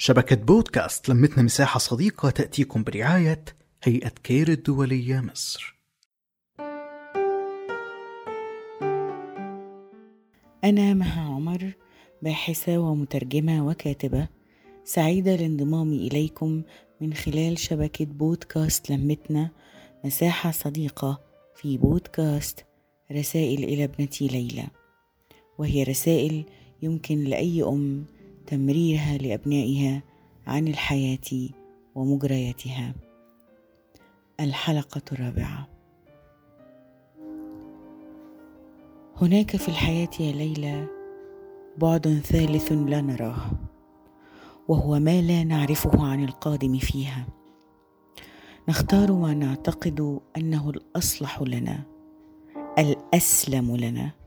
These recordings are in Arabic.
شبكة بودكاست لمتنا مساحة صديقة تأتيكم برعاية هيئة كير الدولية مصر. أنا مها عمر باحثة ومترجمة وكاتبة. سعيدة لانضمامي إليكم من خلال شبكة بودكاست لمتنا مساحة صديقة في بودكاست رسائل إلى ابنتي ليلى. وهي رسائل يمكن لأي أم تمريرها لأبنائها عن الحياة ومجرياتها. الحلقة الرابعة. هناك في الحياة يا ليلى بعد ثالث لا نراه وهو ما لا نعرفه عن القادم فيها. نختار ما نعتقد أنه الأصلح لنا الأسلم لنا.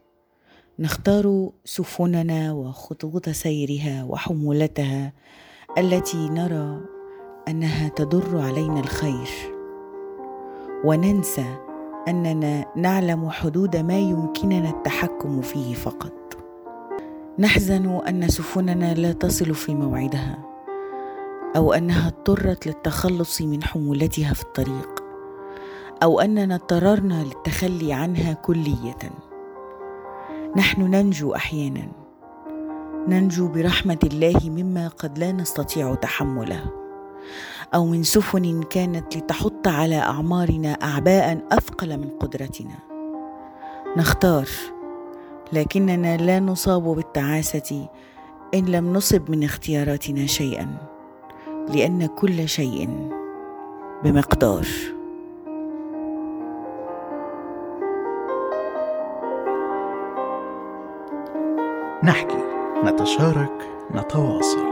نختار سفننا وخطوط سيرها وحمولتها التي نرى أنها تدر علينا الخير. وننسى أننا نعلم حدود ما يمكننا التحكم فيه فقط. نحزن أن سفننا لا تصل في موعدها أو أنها اضطرت للتخلص من حمولتها في الطريق أو أننا اضطررنا للتخلي عنها كلية. نحن ننجو أحيانا. ننجو برحمة الله مما قد لا نستطيع تحمله. أو من سفن كانت لتحط على أعمارنا اعباء أثقل من قدرتنا. نختار لكننا لا نصاب بالتعاسة إن لم نصب من اختياراتنا شيئا لأن كل شيء بمقدار. نحكي نتشارك نتواصل.